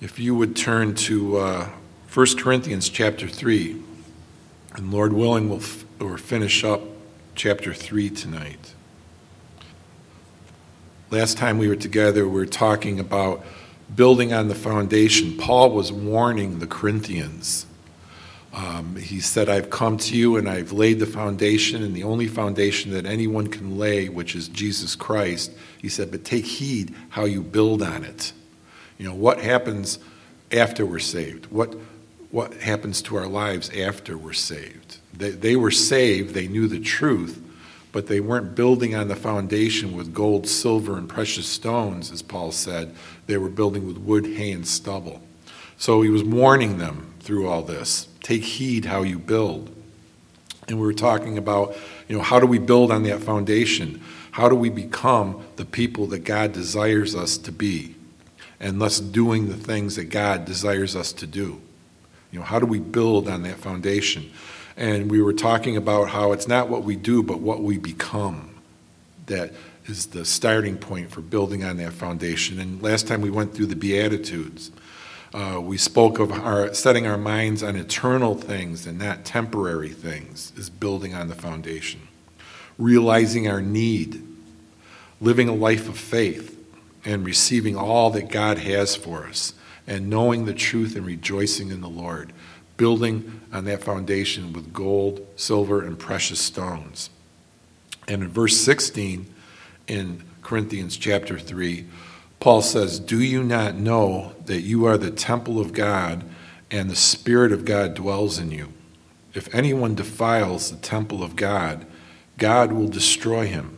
If you would turn to uh, 1 Corinthians chapter 3, and Lord willing, we'll, f- we'll finish up chapter 3 tonight. Last time we were together, we were talking about building on the foundation. Paul was warning the Corinthians. Um, he said, I've come to you and I've laid the foundation, and the only foundation that anyone can lay, which is Jesus Christ. He said, but take heed how you build on it. You know, what happens after we're saved? What, what happens to our lives after we're saved? They, they were saved, they knew the truth, but they weren't building on the foundation with gold, silver, and precious stones, as Paul said. They were building with wood, hay, and stubble. So he was warning them through all this. Take heed how you build. And we were talking about, you know, how do we build on that foundation? How do we become the people that God desires us to be? And thus doing the things that God desires us to do. You know, how do we build on that foundation? And we were talking about how it's not what we do, but what we become that is the starting point for building on that foundation. And last time we went through the Beatitudes. Uh, we spoke of our setting our minds on eternal things and not temporary things is building on the foundation. Realizing our need, living a life of faith, and receiving all that God has for us, and knowing the truth and rejoicing in the Lord, building on that foundation with gold, silver, and precious stones. And in verse 16 in Corinthians chapter 3, Paul says, Do you not know that you are the temple of God and the Spirit of God dwells in you? If anyone defiles the temple of God, God will destroy him,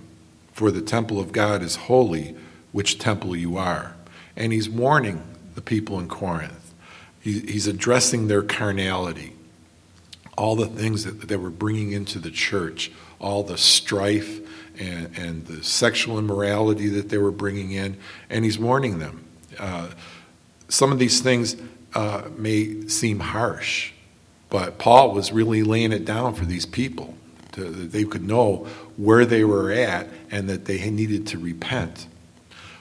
for the temple of God is holy, which temple you are. And he's warning the people in Corinth. He, he's addressing their carnality, all the things that they were bringing into the church, all the strife and, and the sexual immorality that they were bringing in, and he's warning them. Uh, some of these things uh, may seem harsh, but Paul was really laying it down for these people to, that they could know where they were at and that they needed to repent.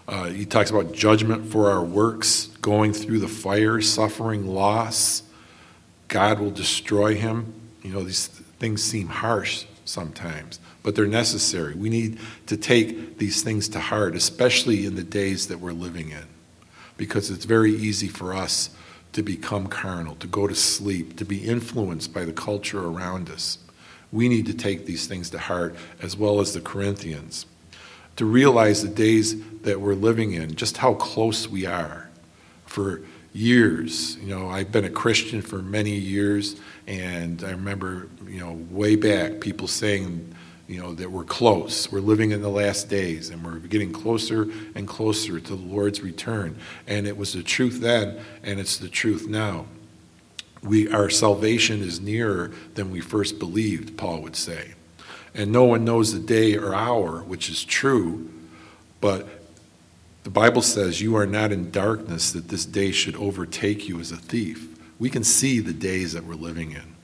Uh, he talks about judgment for our works, going through the fire, suffering loss. God will destroy him. You know, these things seem harsh sometimes but they're necessary. We need to take these things to heart, especially in the days that we're living in, because it's very easy for us to become carnal, to go to sleep, to be influenced by the culture around us. We need to take these things to heart, as well as the Corinthians, to realize the days that we're living in, just how close we are. For years, you know, I've been a Christian for many years, and I remember, you know, way back people saying, you know, that we're close. We're living in the last days and we're getting closer and closer to the Lord's return. And it was the truth then and it's the truth now. We, our salvation is nearer than we first believed, Paul would say. And no one knows the day or hour, which is true, but the Bible says you are not in darkness that this day should overtake you as a thief. We can see the days that we're living in.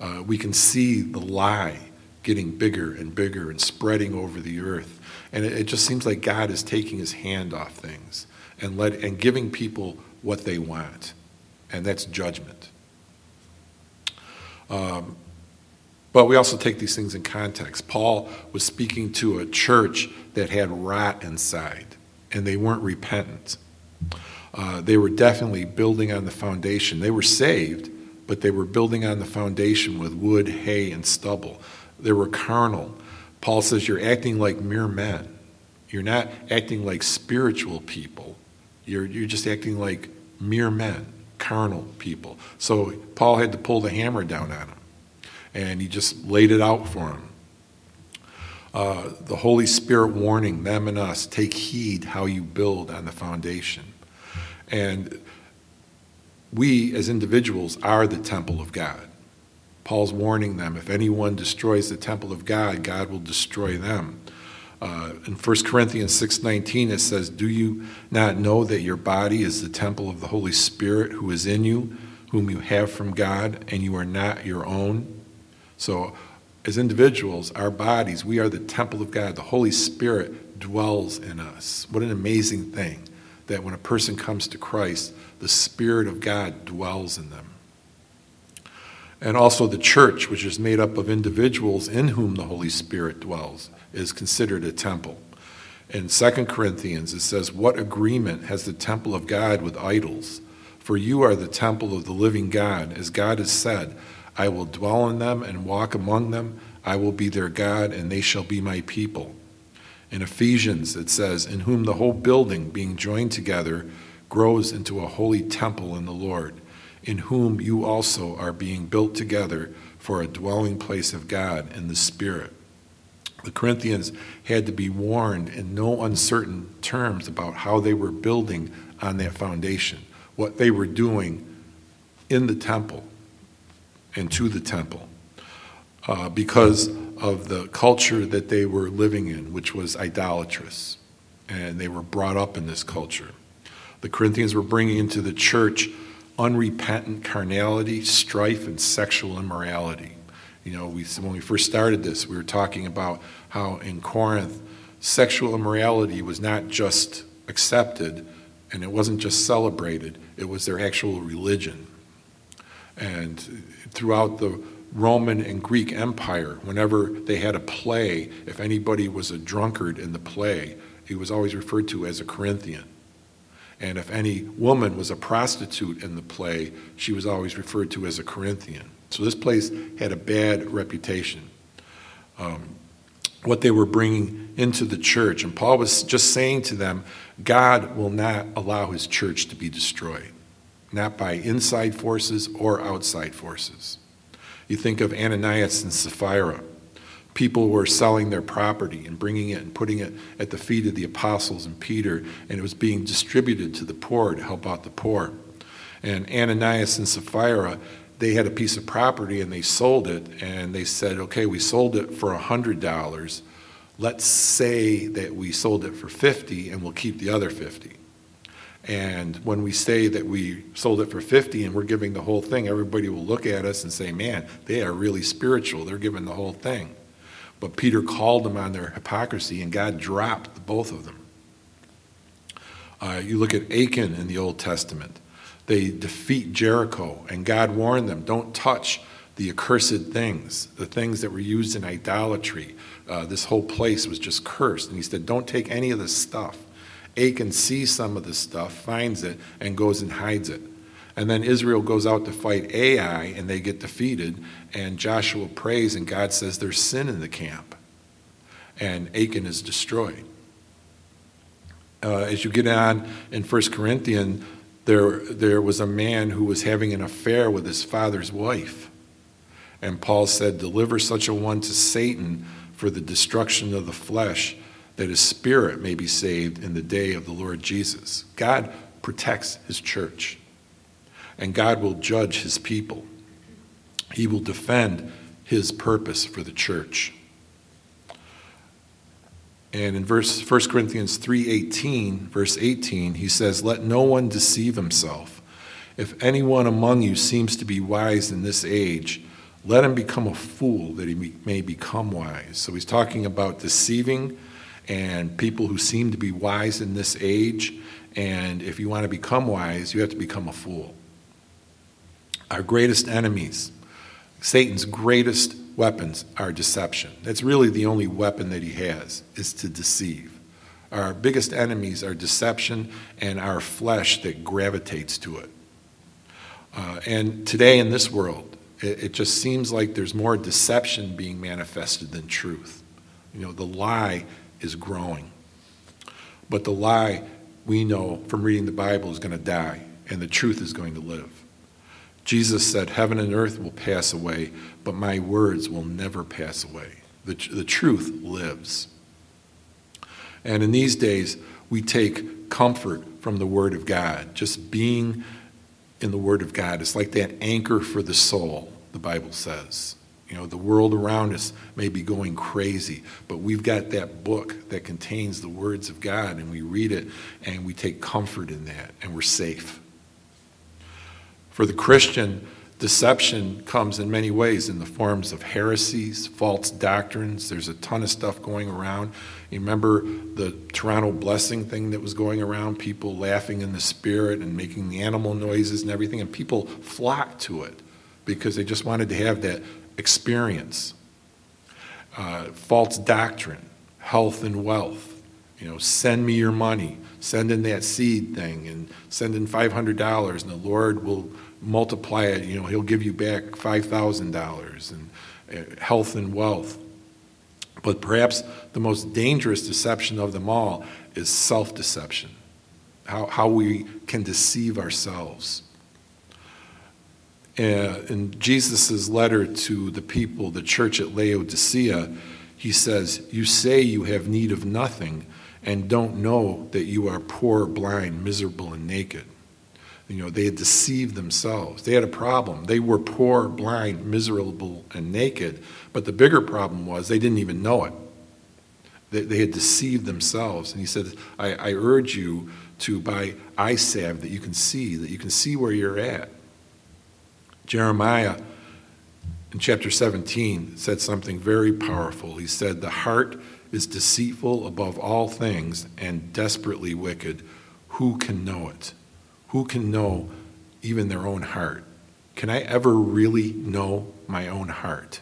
Uh, we can see the lie getting bigger and bigger and spreading over the earth. And it, it just seems like God is taking his hand off things and, let, and giving people what they want. And that's judgment. Um, but we also take these things in context. Paul was speaking to a church that had rot inside, and they weren't repentant. Uh, they were definitely building on the foundation. They were saved, but they were building on the foundation with wood, hay, and stubble. They were carnal. Paul says you're acting like mere men. You're not acting like spiritual people. You're, you're just acting like mere men, carnal people. So Paul had to pull the hammer down on him. And he just laid it out for him. Uh, the Holy Spirit warning them and us take heed how you build on the foundation. And we, as individuals, are the temple of God. Paul's warning them if anyone destroys the temple of God, God will destroy them. Uh, in 1 Corinthians 6:19 it says, "Do you not know that your body is the temple of the Holy Spirit who is in you, whom you have from God, and you are not your own?" So, as individuals, our bodies, we are the temple of God. The Holy Spirit dwells in us. What an amazing thing that when a person comes to Christ, the Spirit of God dwells in them. And also, the church, which is made up of individuals in whom the Holy Spirit dwells, is considered a temple. In 2 Corinthians, it says, What agreement has the temple of God with idols? For you are the temple of the living God. As God has said, I will dwell in them and walk among them. I will be their God, and they shall be my people. In Ephesians, it says, In whom the whole building, being joined together, grows into a holy temple in the Lord, in whom you also are being built together for a dwelling place of God in the Spirit. The Corinthians had to be warned in no uncertain terms about how they were building on that foundation, what they were doing in the temple and to the temple, uh, because of the culture that they were living in, which was idolatrous. And they were brought up in this culture. The Corinthians were bringing into the church unrepentant carnality, strife, and sexual immorality. You know, we, when we first started this, we were talking about how in Corinth, sexual immorality was not just accepted and it wasn't just celebrated, it was their actual religion. And throughout the Roman and Greek Empire, whenever they had a play, if anybody was a drunkard in the play, he was always referred to as a Corinthian. And if any woman was a prostitute in the play, she was always referred to as a Corinthian. So this place had a bad reputation. Um, what they were bringing into the church. And Paul was just saying to them, God will not allow his church to be destroyed, not by inside forces or outside forces. You think of Ananias and Sapphira. People were selling their property and bringing it and putting it at the feet of the apostles and Peter, and it was being distributed to the poor to help out the poor. And Ananias and Sapphira, they had a piece of property and they sold it, and they said, okay, we sold it for $100. Let's say that we sold it for 50 and we'll keep the other 50. And when we say that we sold it for 50 and we're giving the whole thing, everybody will look at us and say, man, they are really spiritual. They're giving the whole thing. But Peter called them on their hypocrisy, and God dropped both of them. Uh, you look at Achan in the Old Testament. They defeat Jericho, and God warned them don't touch the accursed things, the things that were used in idolatry. Uh, this whole place was just cursed. And he said, don't take any of this stuff. Achan sees some of this stuff, finds it, and goes and hides it. And then Israel goes out to fight Ai, and they get defeated. And Joshua prays, and God says there's sin in the camp. And Achan is destroyed. Uh, as you get on in 1 Corinthians, there, there was a man who was having an affair with his father's wife. And Paul said, Deliver such a one to Satan for the destruction of the flesh that his spirit may be saved in the day of the Lord Jesus. God protects his church, and God will judge his people. He will defend his purpose for the church. And in verse 1 Corinthians 3:18, verse 18, he says, "Let no one deceive himself. If anyone among you seems to be wise in this age, let him become a fool that he may become wise." So he's talking about deceiving and people who seem to be wise in this age. And if you want to become wise, you have to become a fool. Our greatest enemies, Satan's greatest weapons are deception. That's really the only weapon that he has, is to deceive. Our biggest enemies are deception and our flesh that gravitates to it. Uh, and today in this world, it, it just seems like there's more deception being manifested than truth. You know, the lie is growing. But the lie, we know from reading the Bible, is going to die, and the truth is going to live. Jesus said, Heaven and earth will pass away, but my words will never pass away. The, the truth lives. And in these days, we take comfort from the Word of God. Just being in the Word of God is like that anchor for the soul, the Bible says. You know, the world around us may be going crazy, but we've got that book that contains the words of God, and we read it and we take comfort in that, and we're safe. For the Christian, deception comes in many ways in the forms of heresies, false doctrines. There's a ton of stuff going around. You remember the Toronto blessing thing that was going around, people laughing in the spirit and making the animal noises and everything, and people flocked to it because they just wanted to have that experience. Uh, false doctrine, health and wealth. You know, send me your money, send in that seed thing, and send in $500, and the Lord will multiply it. You know, He'll give you back $5,000 and uh, health and wealth. But perhaps the most dangerous deception of them all is self deception, how, how we can deceive ourselves. Uh, in Jesus' letter to the people, the church at Laodicea, he says, You say you have need of nothing and don't know that you are poor, blind, miserable, and naked. You know, they had deceived themselves. They had a problem. They were poor, blind, miserable, and naked. But the bigger problem was they didn't even know it. They, they had deceived themselves. And he said, I, I urge you to buy eye salve that you can see, that you can see where you're at. Jeremiah in chapter 17 said something very powerful. He said, The heart is deceitful above all things and desperately wicked. Who can know it? Who can know even their own heart? Can I ever really know my own heart?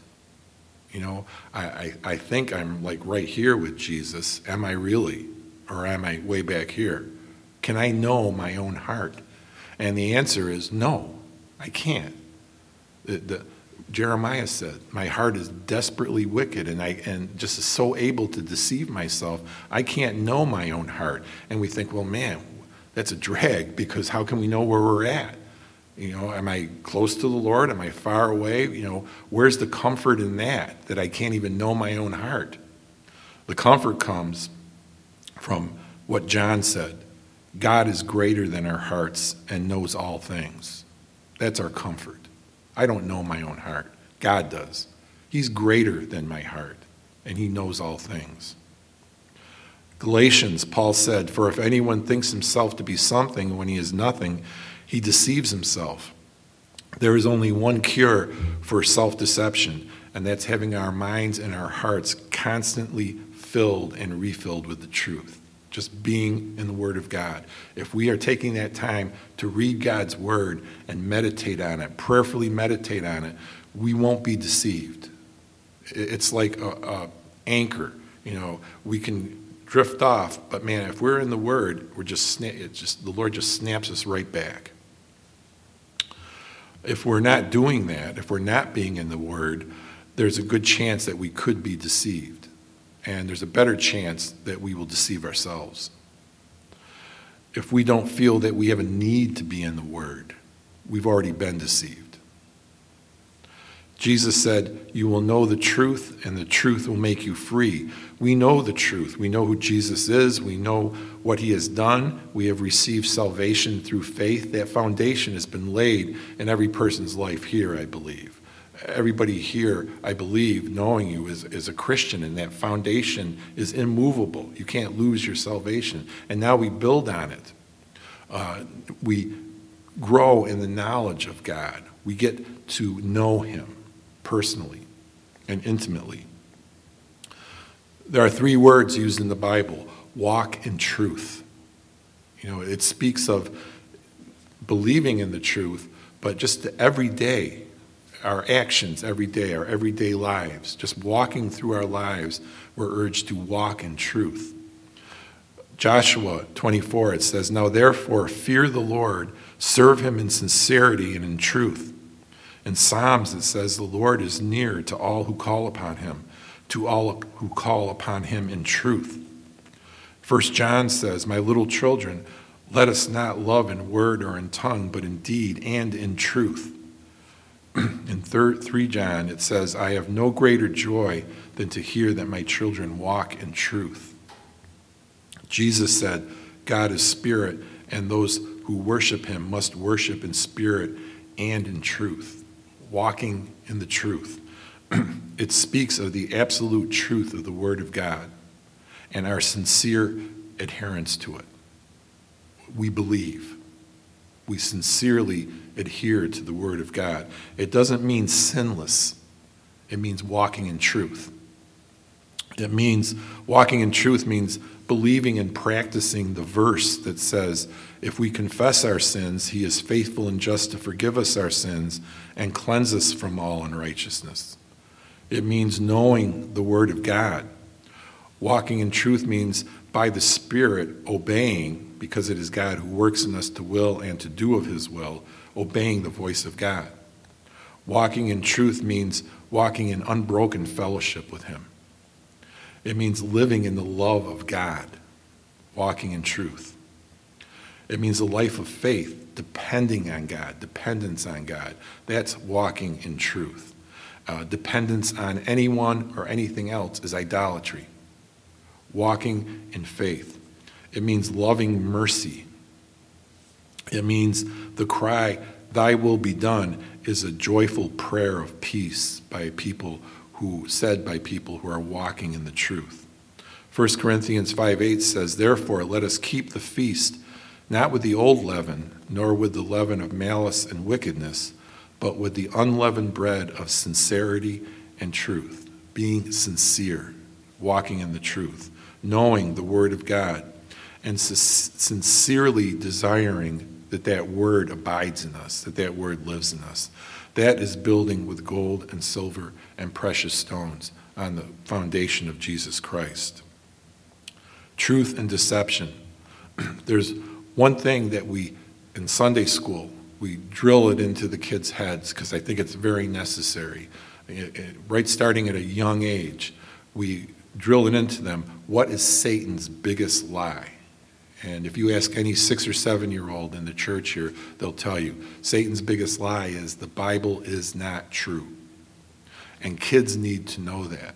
You know, I, I, I, think I'm like right here with Jesus. Am I really? Or am I way back here? Can I know my own heart? And the answer is no, I can't. The, the, Jeremiah said, My heart is desperately wicked and, I, and just so able to deceive myself. I can't know my own heart. And we think, well, man, that's a drag because how can we know where we're at? You know, am I close to the Lord? Am I far away? You know, where's the comfort in that, that I can't even know my own heart? The comfort comes from what John said God is greater than our hearts and knows all things. That's our comfort. I don't know my own heart. God does. He's greater than my heart, and He knows all things. Galatians, Paul said, For if anyone thinks himself to be something when he is nothing, he deceives himself. There is only one cure for self deception, and that's having our minds and our hearts constantly filled and refilled with the truth. Just being in the Word of God. If we are taking that time to read God's Word and meditate on it, prayerfully meditate on it, we won't be deceived. It's like a, a anchor. You know, we can drift off. But man, if we're in the Word, we're just, it just the Lord just snaps us right back. If we're not doing that, if we're not being in the Word, there's a good chance that we could be deceived. And there's a better chance that we will deceive ourselves. If we don't feel that we have a need to be in the Word, we've already been deceived. Jesus said, You will know the truth, and the truth will make you free. We know the truth. We know who Jesus is. We know what he has done. We have received salvation through faith. That foundation has been laid in every person's life here, I believe. Everybody here, I believe, knowing you is, is a Christian, and that foundation is immovable. You can't lose your salvation. And now we build on it. Uh, we grow in the knowledge of God. We get to know him personally and intimately. There are three words used in the Bible walk in truth. You know, it speaks of believing in the truth, but just every day, our actions every day, our everyday lives, just walking through our lives, we're urged to walk in truth. Joshua 24, it says, Now therefore, fear the Lord, serve him in sincerity and in truth in Psalms, it says, The Lord is near to all who call upon him, to all who call upon him in truth. First John says, My little children, let us not love in word or in tongue, but in deed and in truth. in third, 3 John, it says, I have no greater joy than to hear that my children walk in truth. Jesus said, God is spirit, and those who worship him must worship in spirit and in truth walking in the truth. it speaks of the absolute truth of the Word of God and our sincere adherence to it. We believe. we sincerely adhere to the Word of God. It doesn't mean sinless, it means walking in truth. It means walking in truth means believing and practicing the verse that says, if we confess our sins, he is faithful and just to forgive us our sins and cleanse us from all unrighteousness. It means knowing the Word of God. Walking in truth means by the Spirit obeying, because it is God who works in us to will and to do of His will, obeying the voice of God. Walking in truth means walking in unbroken fellowship with Him. It means living in the love of God, walking in truth. It means a life of faith, depending on God, dependence on God. That's walking in truth. Uh, dependence on anyone or anything else is idolatry. Walking in faith. It means loving mercy. It means the cry, Thy will be done, is a joyful prayer of peace by people who said by people who are walking in the truth. 1 Corinthians 5 8 says, Therefore, let us keep the feast not with the old leaven, nor with the leaven of malice and wickedness, but with the unleavened bread of sincerity and truth, being sincere, walking in the truth, knowing the Word of God, and sincerely desiring that that Word abides in us, that that Word lives in us. That is building with gold and silver and precious stones on the foundation of Jesus Christ. Truth and deception. There's one thing that we, in Sunday school, we drill it into the kids' heads because I think it's very necessary. right starting at a young age, we drill it into them what is Satan's biggest lie? And if you ask any six or seven year old in the church here, they'll tell you Satan's biggest lie is the Bible is not true. And kids need to know that,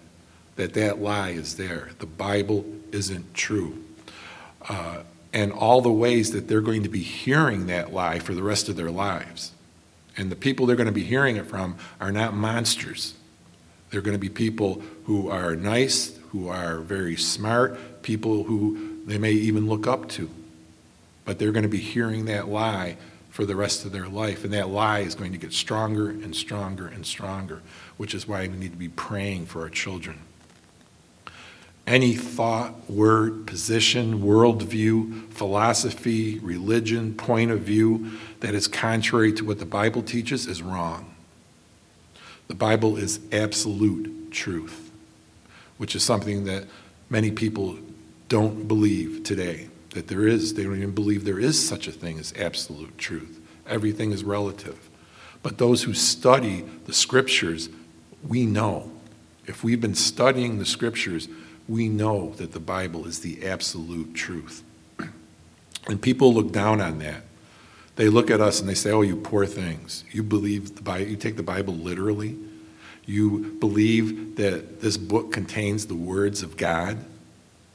that that lie is there. The Bible isn't true. Uh, and all the ways that they're going to be hearing that lie for the rest of their lives. And the people they're going to be hearing it from are not monsters. They're going to be people who are nice, who are very smart, people who they may even look up to. But they're going to be hearing that lie for the rest of their life. And that lie is going to get stronger and stronger and stronger, which is why we need to be praying for our children. Any thought, word, position, worldview, philosophy, religion, point of view that is contrary to what the Bible teaches is wrong. The Bible is absolute truth, which is something that many people don't believe today that there is. They don't even believe there is such a thing as absolute truth. Everything is relative. But those who study the scriptures, we know. If we've been studying the scriptures, we know that the Bible is the absolute truth. And people look down on that. They look at us and they say, Oh, you poor things. You believe the Bible, you take the Bible literally. You believe that this book contains the words of God.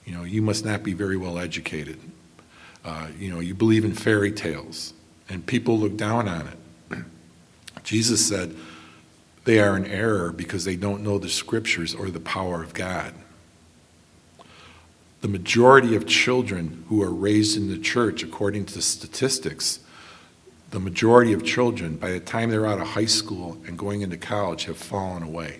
You know, you must not be very well educated. Uh, you know, you believe in fairy tales, and people look down on it. Jesus said they are in error because they don't know the scriptures or the power of God. The majority of children who are raised in the church, according to statistics, the majority of children, by the time they're out of high school and going into college, have fallen away.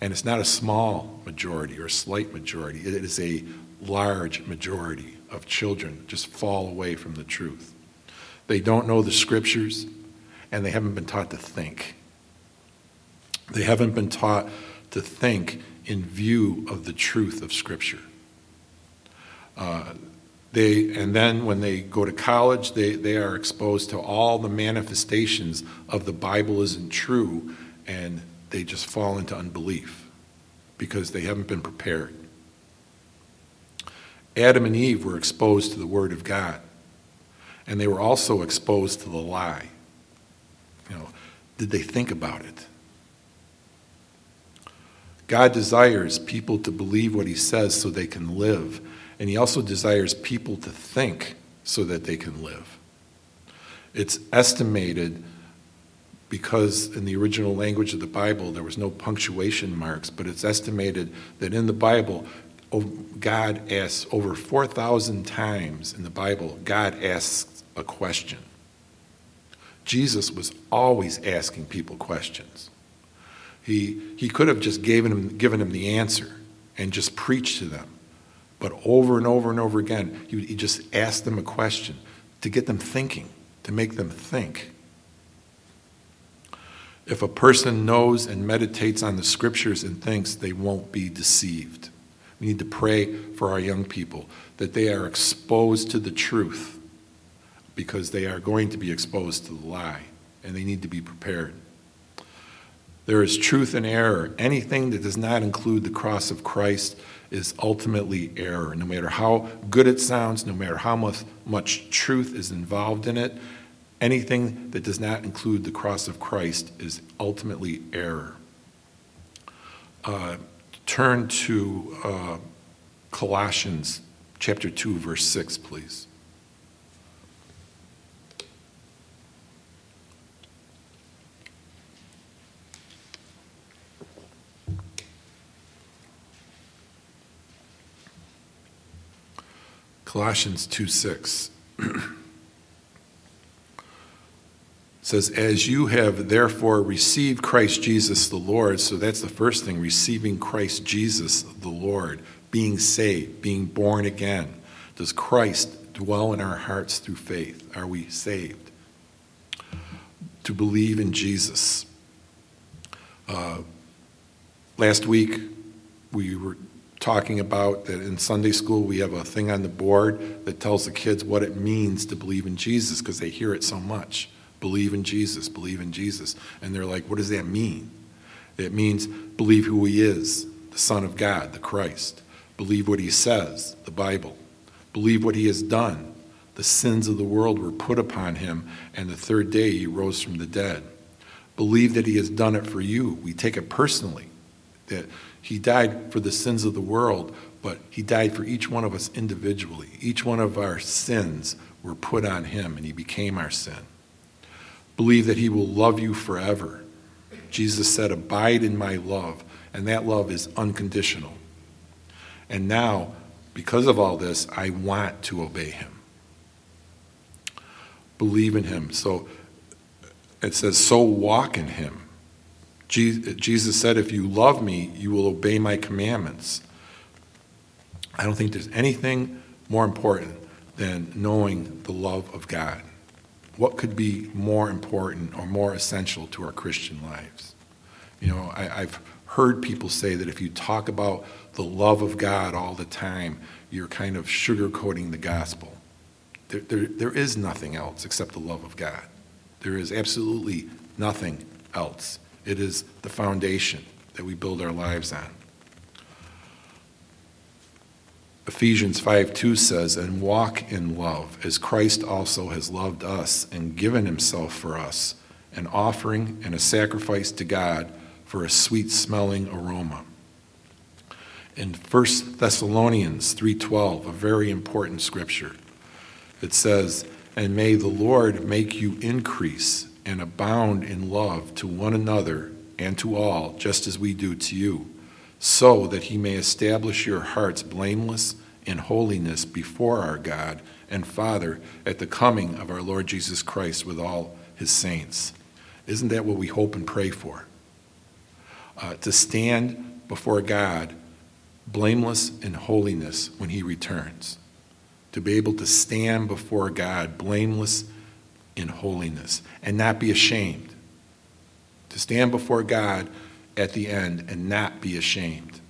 And it's not a small majority or a slight majority, it is a large majority of children just fall away from the truth. They don't know the scriptures and they haven't been taught to think. They haven't been taught to think in view of the truth of Scripture. Uh, they, and then when they go to college, they, they are exposed to all the manifestations of the Bible isn't true, and they just fall into unbelief because they haven't been prepared. Adam and Eve were exposed to the Word of God, and they were also exposed to the lie. You know, did they think about it? God desires people to believe what He says so they can live, and He also desires people to think so that they can live. It's estimated because in the original language of the Bible there was no punctuation marks, but it's estimated that in the Bible oh, God asks over 4,000 times in the Bible, God asks a question. Jesus was always asking people questions. He, he could have just given him, given him the answer and just preached to them. But over and over and over again, he, he just asked them a question to get them thinking, to make them think. If a person knows and meditates on the scriptures and thinks, they won't be deceived. We need to pray for our young people that they are exposed to the truth because they are going to be exposed to the lie and they need to be prepared. There is truth and error. Anything that does not include the cross of Christ is ultimately error. No matter how good it sounds, no matter how much, much truth is involved in it, anything that does not include the cross of Christ is ultimately error. Uh, turn to uh, Colossians chapter 2, verse 6, please. Colossians 2 6 says, As you have therefore received Christ Jesus the Lord, so that's the first thing, receiving Christ Jesus the Lord, being saved, being born again. Does Christ dwell in our hearts through faith? Are we saved? To believe in Jesus. Uh, last week, we were talking about that in Sunday school we have a thing on the board that tells the kids what it means to believe in Jesus because they hear it so much. Believe in Jesus, believe in Jesus. And they're like, what does that mean? It means believe who he is, the Son of God, the Christ. Believe what he says, the Bible. Believe what he has done. The sins of the world were put upon him, and the third day he rose from the dead. Believe that he has done it for you. We take it personally that he died for the sins of the world, but he died for each one of us individually. Each one of our sins were put on him, and he became our sin. Believe that he will love you forever. Jesus said, Abide in my love, and that love is unconditional. And now, because of all this, I want to obey him. Believe in him. So it says, So walk in him. Jesus said, If you love me, you will obey my commandments. I don't think there's anything more important than knowing the love of God. What could be more important or more essential to our Christian lives? You know, I, have heard people say that if you talk about the love of God all the time, you're kind of sugarcoating the gospel. There, there, there is nothing else except the love of God. There is absolutely nothing else. It is the foundation that we build our lives on. Ephesians 5 2 says, And walk in love, as Christ also has loved us and given himself for us, an offering and a sacrifice to God for a sweet smelling aroma. In 1 Thessalonians 3:12, a very important scripture, it says, And may the Lord make you increase and abound in love to one another and to all, just as we do to you, so that he may establish your hearts blameless in holiness before our God and Father at the coming of our Lord Jesus Christ with all his saints. Isn't that what we hope and pray for? Uh, to stand before God blameless in holiness when he returns. To be able to stand before God blameless in holiness and not be ashamed. To stand before God at the end and not be ashamed.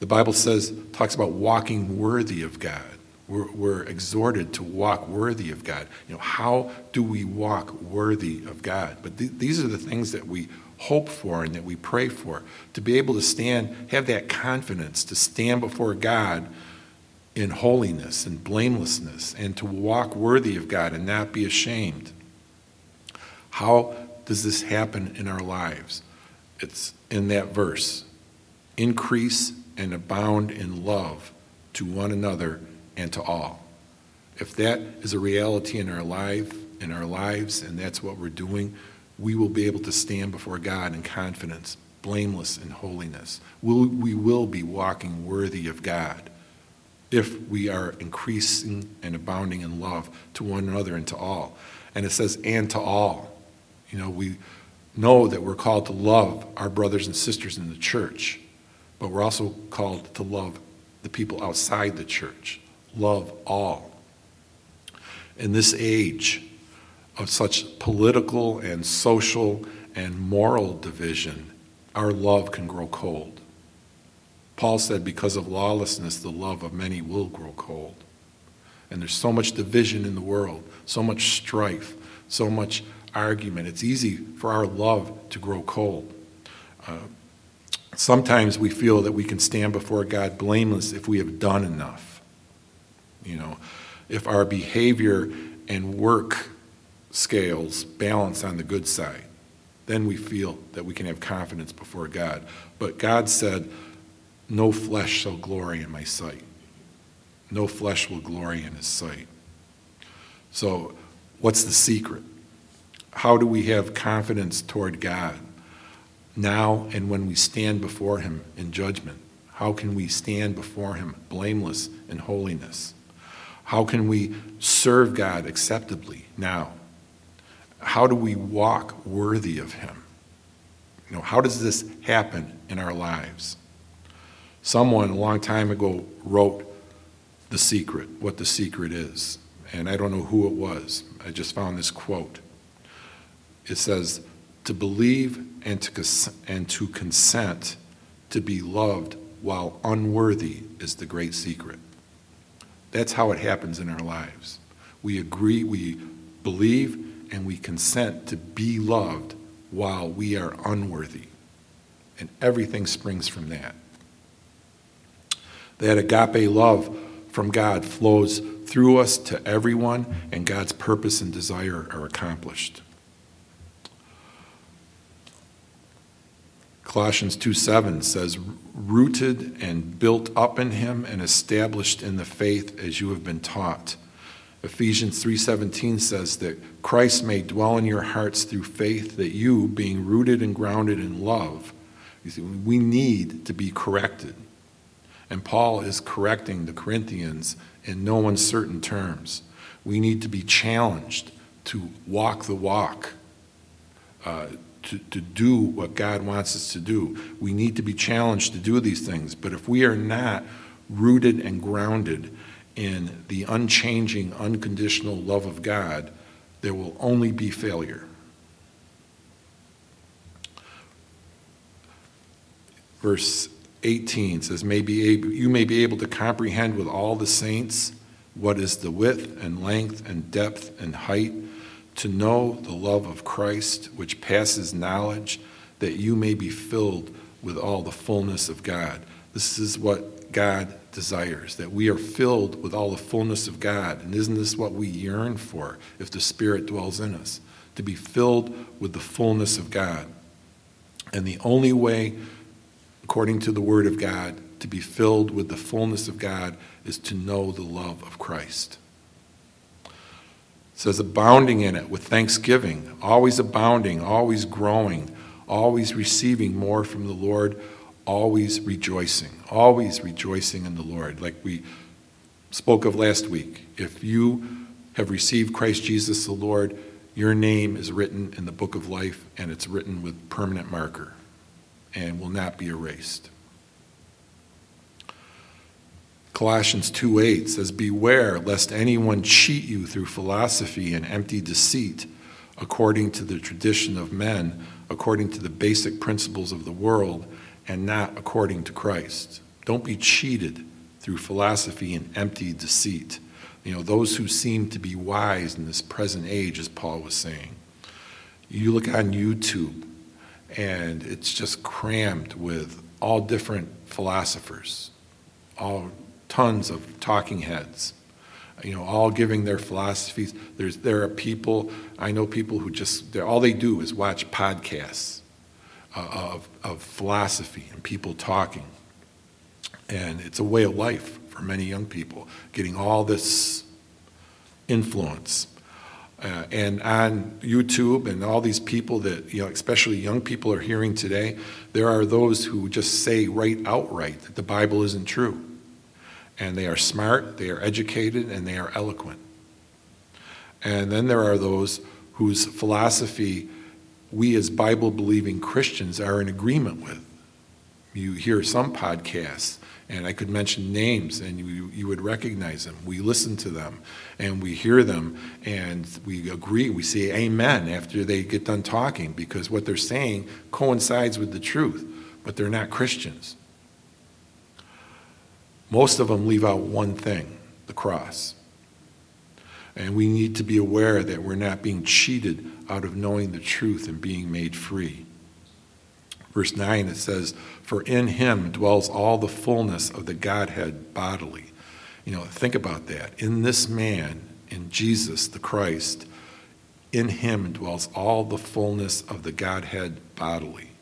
The Bible says, talks about walking worthy of God. We're, we're, exhorted to walk worthy of God. You know, how do we walk worthy of God? But th- these are the things that we hope for and that we pray for. To be able to stand, have that confidence to stand before God in holiness and blamelessness and to walk worthy of God and not be ashamed. How does this happen in our lives? It's in that verse increase and abound in love to one another and to all. If that is a reality in our life, in our lives, and that's what we're doing, we will be able to stand before God in confidence, blameless in holiness. We'll, we will be walking worthy of God if we are increasing and abounding in love to one another and to all. And it says, and to all. You know, we know that we're called to love our brothers and sisters in the church, but we're also called to love the people outside the church. Love all. In this age of such political and social and moral division, our love can grow cold. Paul said, because of lawlessness, the love of many will grow cold. And there's so much division in the world, so much strife, so much argument. It's easy for our love to grow cold. Uh, sometimes we feel that we can stand before God blameless if we have done enough. You know, if our behavior and work scales balance on the good side, then we feel that we can have confidence before God. But God said, No flesh shall glory in my sight. No flesh will glory in his sight. So, what's the secret? How do we have confidence toward God now and when we stand before Him in judgment? How can we stand before Him blameless in holiness? How can we serve God acceptably now? How do we walk worthy of Him? You know, how does this happen in our lives? Someone a long time ago wrote The Secret, what the secret is. And I don't know who it was. I just found this quote it says, to believe and to, and to consent to be loved while unworthy is the great secret. That's how it happens in our lives. We agree, we believe, and we consent to be loved while we are unworthy. And everything springs from that. That agape love from God flows through us to everyone, and God's purpose and desire are accomplished. Colossians 2 7 says, rooted and built up in him and established in the faith as you have been taught. Ephesians 3:17 says that Christ may dwell in your hearts through faith that you being rooted and grounded in love you see, we need to be corrected. And Paul is correcting the Corinthians in no uncertain terms. We need to be challenged to walk the walk, uh, to, to do what God wants us to do. We need to be challenged to do these things. But if we are not rooted and grounded in the unchanging, unconditional love of God, there will only be failure. Verse 18 says, may be able, You may be able to comprehend with all the saints what is the width and length and depth and height to know the love of Christ, which passes knowledge, that you may be filled with all the fullness of God. This is what God desires, that we are filled with all the fullness of God. And isn't this what we yearn for if the Spirit dwells in us? To be filled with the fullness of God. And the only way, according to the Word of God, to be filled with the fullness of God is to know the love of Christ says abounding in it with thanksgiving, always abounding, always growing, always receiving more from the Lord, always rejoicing, always rejoicing in the Lord. Like we spoke of last week, if you have received Christ Jesus the Lord, your name is written in the book of life and it's written with permanent marker and will not be erased. Colossians 2:8 says, Beware lest anyone cheat you through philosophy and empty deceit, according to the tradition of men, according to the basic principles of the world, and not according to Christ. Don't be cheated through philosophy and empty deceit. You know, those who seem to be wise in this present age, as Paul was saying. You look on YouTube, and it's just crammed with all different philosophers, all tons of talking heads, you know, all giving their philosophies. There's, there are people, I know people who just, all they do is watch podcasts uh, of, of philosophy and people talking. And it's a way of life for many young people, getting all this influence. Uh, and on YouTube and all these people that, you know, especially young people are hearing today, there are those who just say right outright that the Bible isn't true and they are smart, they are educated, and they are eloquent. And then there are those whose philosophy we as Bible believing Christians are in agreement with. You hear some podcasts, and I could mention names, and you, you would recognize them. We listen to them, and we hear them, and we agree. We say amen after they get done talking because what they're saying coincides with the truth, but they're not Christians. Most of them leave out one thing the cross. And we need to be aware that we're not being cheated out of knowing the truth and being made free. Verse 9, it says, For in him dwells all the fullness of the Godhead bodily. You know, think about that. In this man, in Jesus the Christ, in him dwells all the fullness of the Godhead bodily.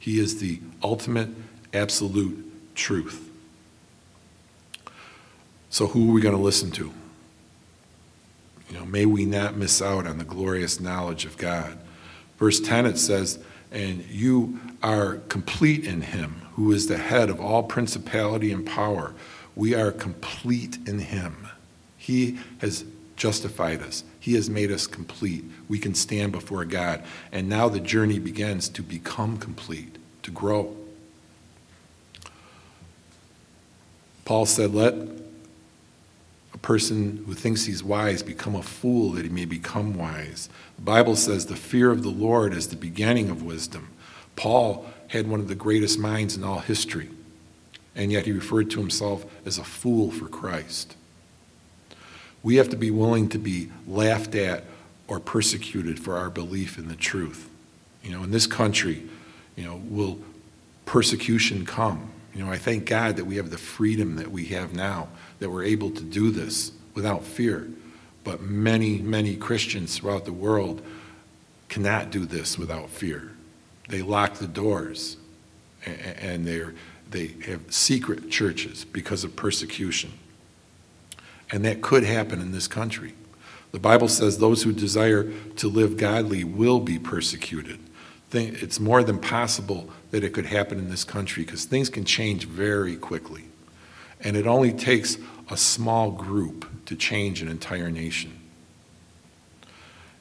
He is the ultimate, absolute truth. So, who are we going to listen to? You know, may we not miss out on the glorious knowledge of God. Verse 10 it says, And you are complete in him, who is the head of all principality and power. We are complete in him. He has justified us, He has made us complete. We can stand before God. And now the journey begins to become complete, to grow. Paul said, Let person who thinks he's wise become a fool that he may become wise. The Bible says the fear of the Lord is the beginning of wisdom. Paul had one of the greatest minds in all history, and yet he referred to himself as a fool for Christ. We have to be willing to be laughed at or persecuted for our belief in the truth. You know, in this country, you know, will persecution come? You know, I thank God that we have the freedom that we have now that we're able to do this without fear. But many, many Christians throughout the world cannot do this without fear. They lock the doors and they're, they have secret churches because of persecution. And that could happen in this country. The Bible says those who desire to live godly will be persecuted. It's more than possible that it could happen in this country because things can change very quickly. And it only takes a small group to change an entire nation.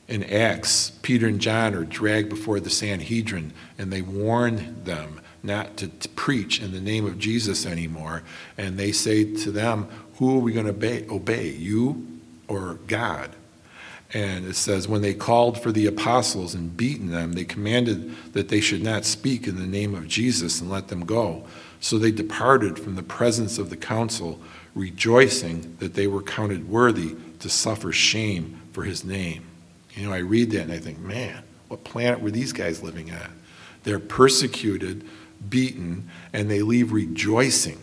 In Acts, Peter and John are dragged before the Sanhedrin and they warn them not to, to preach in the name of Jesus anymore. And they say to them, Who are we going to obey, obey, you or God? And it says, When they called for the apostles and beaten them, they commanded that they should not speak in the name of Jesus and let them go. So they departed from the presence of the council, rejoicing that they were counted worthy to suffer shame for his name. You know, I read that and I think, man, what planet were these guys living on? They're persecuted, beaten, and they leave rejoicing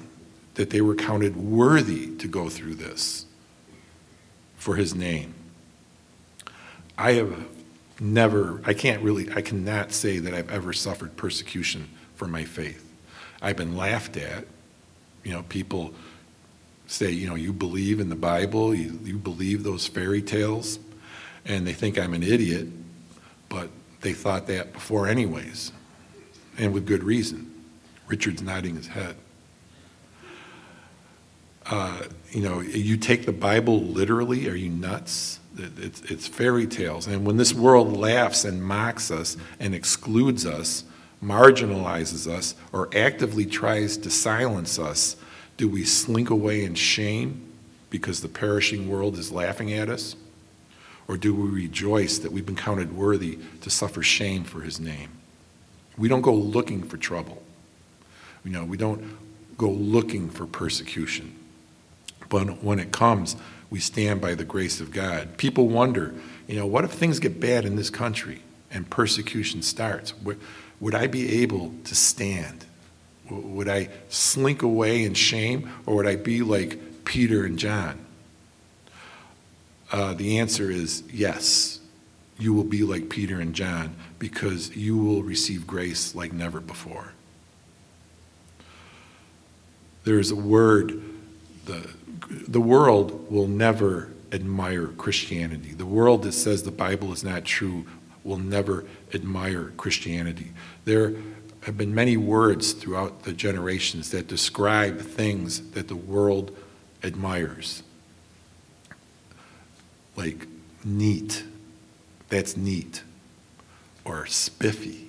that they were counted worthy to go through this for his name. I have never, I can't really, I cannot say that I've ever suffered persecution for my faith. I've been laughed at. You know, people say, you know, you believe in the Bible, you, you believe those fairy tales, and they think I'm an idiot, but they thought that before, anyways, and with good reason. Richard's nodding his head. Uh, you know, you take the Bible literally, are you nuts? It's, it's fairy tales. And when this world laughs and mocks us and excludes us, marginalizes us, or actively tries to silence us, do we slink away in shame because the perishing world is laughing at us? Or do we rejoice that we've been counted worthy to suffer shame for his name? We don't go looking for trouble. You know, we don't go looking for persecution. But when it comes, we stand by the grace of God. People wonder, you know, what if things get bad in this country and persecution starts? would I be able to stand? Would I slink away in shame, or would I be like Peter and John? Uh, the answer is yes. You will be like Peter and John because you will receive grace like never before. There's a word, the, the world will never admire Christianity. The world that says the Bible is not true will never admire Christianity. There have been many words throughout the generations that describe things that the world admires. Like neat, that's neat. Or spiffy.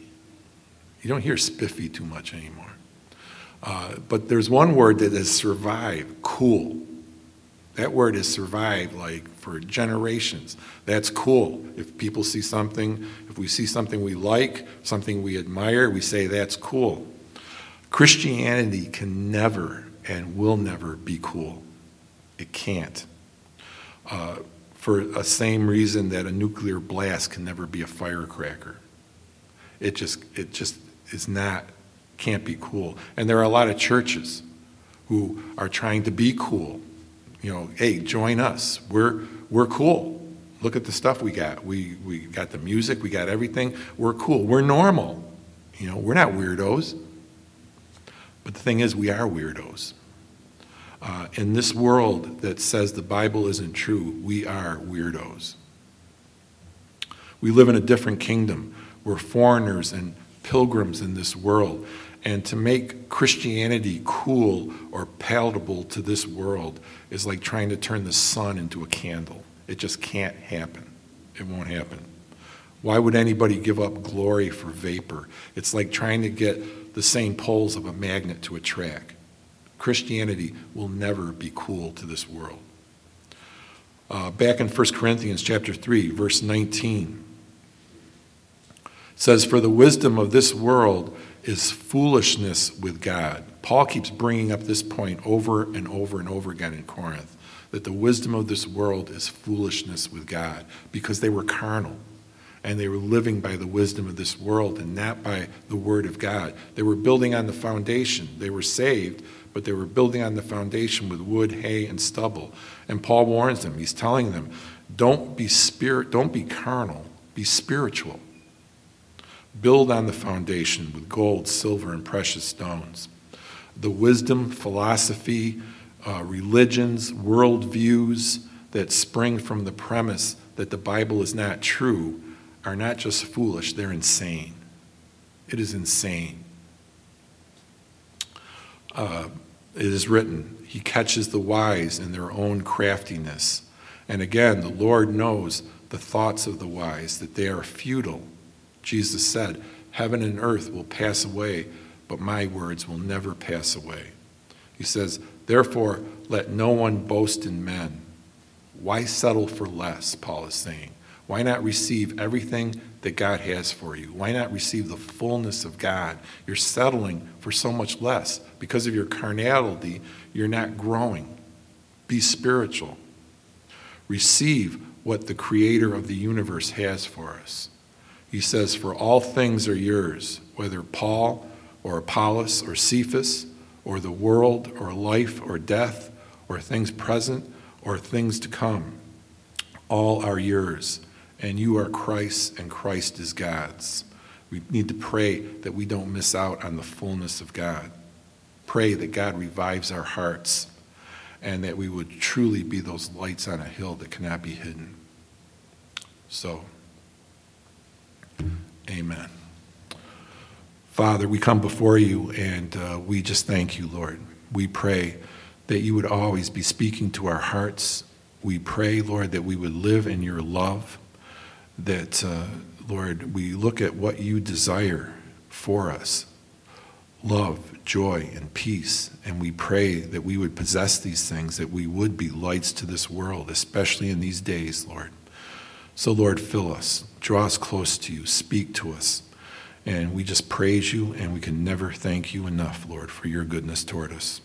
You don't hear spiffy too much anymore. Uh, but there's one word that has survived cool. That word has survived like for generations. That's cool. If people see something, if we see something we like, something we admire, we say that's cool. Christianity can never and will never be cool. It can't. Uh, for a same reason that a nuclear blast can never be a firecracker. It just, it just is not, can't be cool. And there are a lot of churches who are trying to be cool. You know, hey, join us. We're, we're cool. Look at the stuff we got. We, we got the music, we got everything. We're cool. We're normal. You know, we're not weirdos. But the thing is, we are weirdos. Uh, in this world that says the Bible isn't true, we are weirdos. We live in a different kingdom. We're foreigners and pilgrims in this world. And to make Christianity cool or palatable to this world is like trying to turn the sun into a candle. It just can't happen. It won't happen. Why would anybody give up glory for vapor? It's like trying to get the same poles of a magnet to a track. Christianity will never be cool to this world. Uh, back in 1 Corinthians chapter 3, verse 19, says, For the wisdom of this world is foolishness with God. Paul keeps bringing up this point over and over and over again in Corinth that the wisdom of this world is foolishness with God because they were carnal and they were living by the wisdom of this world and not by the word of God. They were building on the foundation. They were saved, but they were building on the foundation with wood, hay, and stubble. And Paul warns them. He's telling them, don't be spirit, don't be carnal, be spiritual. Build on the foundation with gold, silver, and precious stones. The wisdom, philosophy, uh, religions, worldviews that spring from the premise that the Bible is not true are not just foolish, they're insane. It is insane. Uh, it is written, He catches the wise in their own craftiness. And again, the Lord knows the thoughts of the wise, that they are futile Jesus said, Heaven and earth will pass away, but my words will never pass away. He says, Therefore, let no one boast in men. Why settle for less? Paul is saying. Why not receive everything that God has for you? Why not receive the fullness of God? You're settling for so much less. Because of your carnality, you're not growing. Be spiritual. Receive what the creator of the universe has for us. He says, For all things are yours, whether Paul or Apollos or Cephas or the world or life or death or things present or things to come. All are yours, and you are Christ's, and Christ is God's. We need to pray that we don't miss out on the fullness of God. Pray that God revives our hearts and that we would truly be those lights on a hill that cannot be hidden. So, Amen. Father, we come before you and uh, we just thank you, Lord. We pray that you would always be speaking to our hearts. We pray, Lord, that we would live in your love, that, uh, Lord, we look at what you desire for us love, joy, and peace. And we pray that we would possess these things, that we would be lights to this world, especially in these days, Lord. So, Lord, fill us, draw us close to you, speak to us. And we just praise you, and we can never thank you enough, Lord, for your goodness toward us.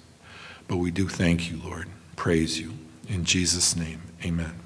But we do thank you, Lord, praise you. In Jesus' name, amen.